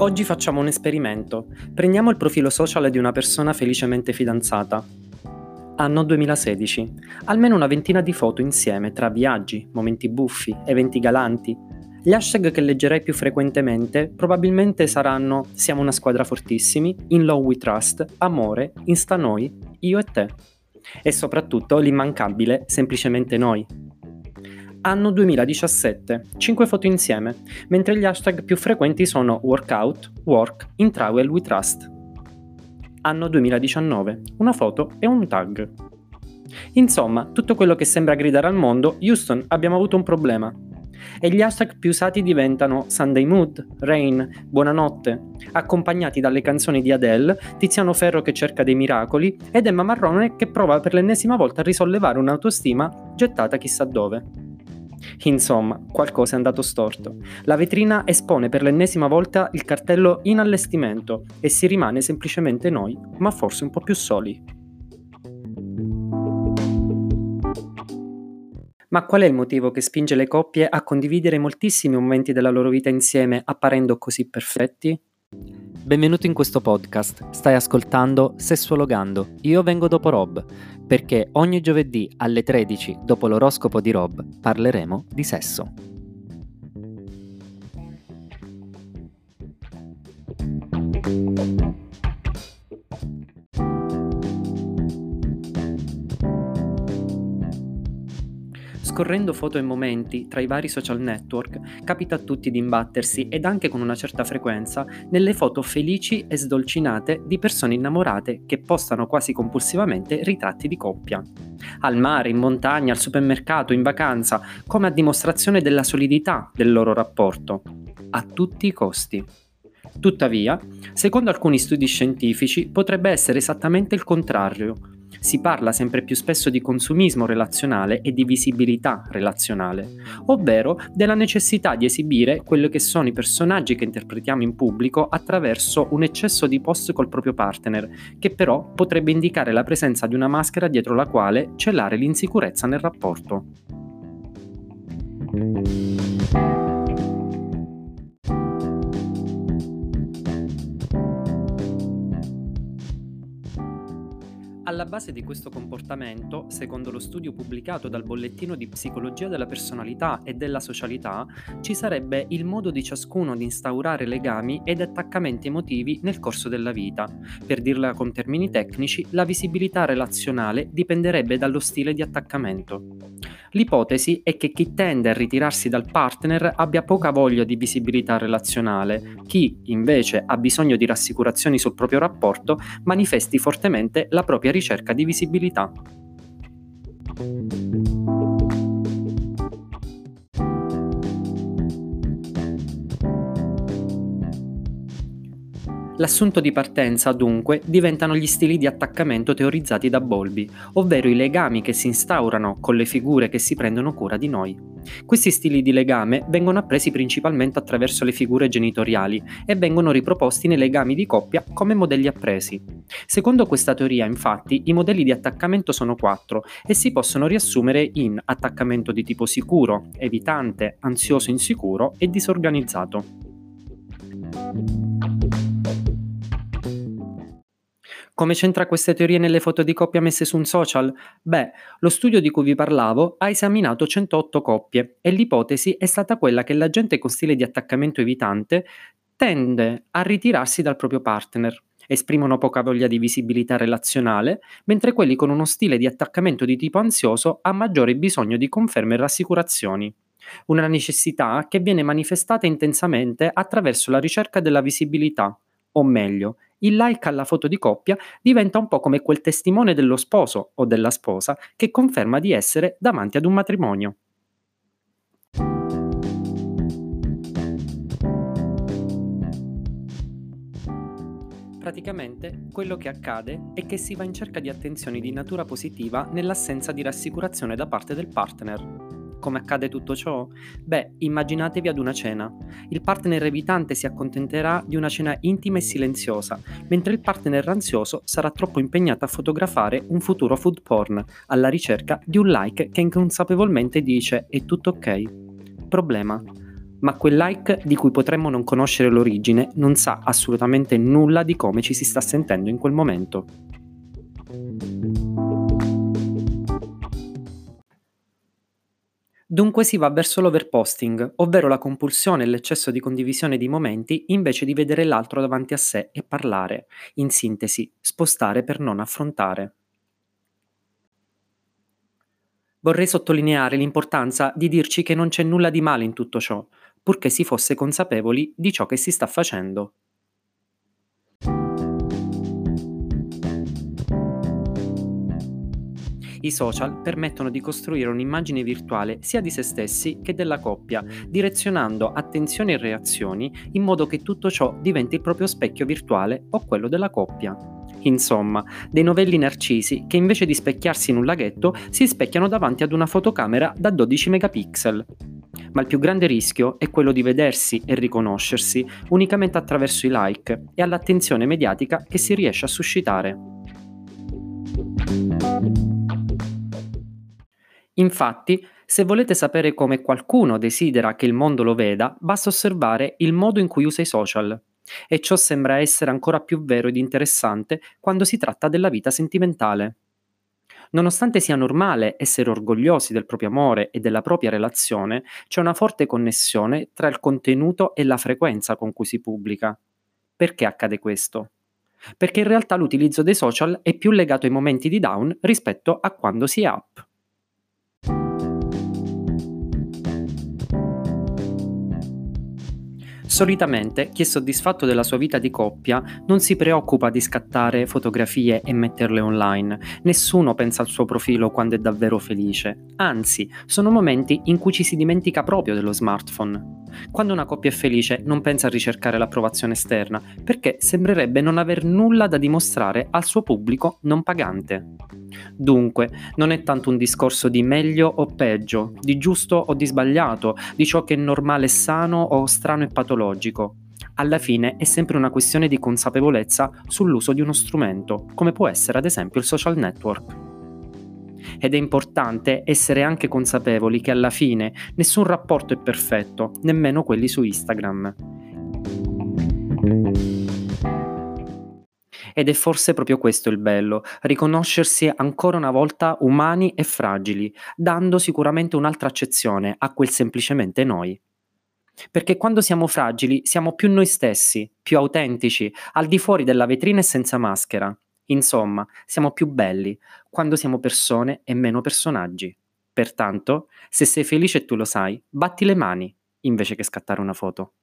Oggi facciamo un esperimento. Prendiamo il profilo social di una persona felicemente fidanzata. Anno 2016. Almeno una ventina di foto insieme tra viaggi, momenti buffi, eventi galanti. Gli hashtag che leggerei più frequentemente probabilmente saranno Siamo una squadra fortissimi, In Law We Trust, Amore, Insta Noi, Io e te. E soprattutto l'immancabile Semplicemente Noi. Anno 2017, 5 foto insieme, mentre gli hashtag più frequenti sono workout, work, in travel we trust. Anno 2019, una foto e un tag. Insomma, tutto quello che sembra gridare al mondo, Houston, abbiamo avuto un problema. E gli hashtag più usati diventano Sunday Mood, Rain, Buonanotte, accompagnati dalle canzoni di Adele, Tiziano Ferro che cerca dei miracoli ed Emma Marrone che prova per l'ennesima volta a risollevare un'autostima gettata chissà dove. Insomma, qualcosa è andato storto. La vetrina espone per l'ennesima volta il cartello in allestimento e si rimane semplicemente noi, ma forse un po' più soli. Ma qual è il motivo che spinge le coppie a condividere moltissimi momenti della loro vita insieme apparendo così perfetti? Benvenuto in questo podcast. Stai ascoltando Sessuologando. Io vengo dopo Rob, perché ogni giovedì alle 13, dopo l'oroscopo di Rob, parleremo di sesso. Scorrendo foto e momenti tra i vari social network, capita a tutti di imbattersi ed anche con una certa frequenza nelle foto felici e sdolcinate di persone innamorate che postano quasi compulsivamente ritratti di coppia. Al mare, in montagna, al supermercato, in vacanza, come a dimostrazione della solidità del loro rapporto, a tutti i costi. Tuttavia, secondo alcuni studi scientifici, potrebbe essere esattamente il contrario, si parla sempre più spesso di consumismo relazionale e di visibilità relazionale, ovvero della necessità di esibire quelli che sono i personaggi che interpretiamo in pubblico attraverso un eccesso di post col proprio partner, che però potrebbe indicare la presenza di una maschera dietro la quale celare l'insicurezza nel rapporto. Alla base di questo comportamento, secondo lo studio pubblicato dal bollettino di psicologia della personalità e della socialità, ci sarebbe il modo di ciascuno di instaurare legami ed attaccamenti emotivi nel corso della vita. Per dirla con termini tecnici, la visibilità relazionale dipenderebbe dallo stile di attaccamento. L'ipotesi è che chi tende a ritirarsi dal partner abbia poca voglia di visibilità relazionale, chi invece ha bisogno di rassicurazioni sul proprio rapporto manifesti fortemente la propria ricerca di visibilità. L'assunto di partenza, dunque, diventano gli stili di attaccamento teorizzati da Bolby, ovvero i legami che si instaurano con le figure che si prendono cura di noi. Questi stili di legame vengono appresi principalmente attraverso le figure genitoriali e vengono riproposti nei legami di coppia come modelli appresi. Secondo questa teoria, infatti, i modelli di attaccamento sono quattro e si possono riassumere in attaccamento di tipo sicuro, evitante, ansioso insicuro e disorganizzato. Come c'entra queste teorie nelle foto di coppia messe su un social? Beh, lo studio di cui vi parlavo ha esaminato 108 coppie e l'ipotesi è stata quella che la gente con stile di attaccamento evitante tende a ritirarsi dal proprio partner, esprimono poca voglia di visibilità relazionale, mentre quelli con uno stile di attaccamento di tipo ansioso ha maggiore bisogno di conferme e rassicurazioni. Una necessità che viene manifestata intensamente attraverso la ricerca della visibilità, o meglio, il like alla foto di coppia diventa un po' come quel testimone dello sposo o della sposa che conferma di essere davanti ad un matrimonio. Praticamente quello che accade è che si va in cerca di attenzioni di natura positiva nell'assenza di rassicurazione da parte del partner. Come accade tutto ciò? Beh, immaginatevi ad una cena. Il partner evitante si accontenterà di una cena intima e silenziosa, mentre il partner ansioso sarà troppo impegnato a fotografare un futuro food porn, alla ricerca di un like che inconsapevolmente dice è tutto ok. Problema. Ma quel like di cui potremmo non conoscere l'origine non sa assolutamente nulla di come ci si sta sentendo in quel momento. Dunque si va verso l'overposting, ovvero la compulsione e l'eccesso di condivisione di momenti invece di vedere l'altro davanti a sé e parlare, in sintesi, spostare per non affrontare. Vorrei sottolineare l'importanza di dirci che non c'è nulla di male in tutto ciò, purché si fosse consapevoli di ciò che si sta facendo. I social permettono di costruire un'immagine virtuale sia di se stessi che della coppia, direzionando attenzioni e reazioni in modo che tutto ciò diventi il proprio specchio virtuale o quello della coppia. Insomma, dei novelli narcisi che invece di specchiarsi in un laghetto si specchiano davanti ad una fotocamera da 12 megapixel. Ma il più grande rischio è quello di vedersi e riconoscersi unicamente attraverso i like e all'attenzione mediatica che si riesce a suscitare. Infatti, se volete sapere come qualcuno desidera che il mondo lo veda, basta osservare il modo in cui usa i social. E ciò sembra essere ancora più vero ed interessante quando si tratta della vita sentimentale. Nonostante sia normale essere orgogliosi del proprio amore e della propria relazione, c'è una forte connessione tra il contenuto e la frequenza con cui si pubblica. Perché accade questo? Perché in realtà l'utilizzo dei social è più legato ai momenti di down rispetto a quando si è up. Solitamente chi è soddisfatto della sua vita di coppia non si preoccupa di scattare fotografie e metterle online, nessuno pensa al suo profilo quando è davvero felice, anzi sono momenti in cui ci si dimentica proprio dello smartphone. Quando una coppia è felice non pensa a ricercare l'approvazione esterna, perché sembrerebbe non aver nulla da dimostrare al suo pubblico non pagante. Dunque, non è tanto un discorso di meglio o peggio, di giusto o di sbagliato, di ciò che è normale e sano o strano e patologico. Alla fine è sempre una questione di consapevolezza sull'uso di uno strumento, come può essere ad esempio il social network. Ed è importante essere anche consapevoli che alla fine nessun rapporto è perfetto, nemmeno quelli su Instagram. Ed è forse proprio questo il bello, riconoscersi ancora una volta umani e fragili, dando sicuramente un'altra accezione a quel semplicemente noi. Perché quando siamo fragili siamo più noi stessi, più autentici, al di fuori della vetrina e senza maschera. Insomma, siamo più belli quando siamo persone e meno personaggi. Pertanto, se sei felice e tu lo sai, batti le mani invece che scattare una foto.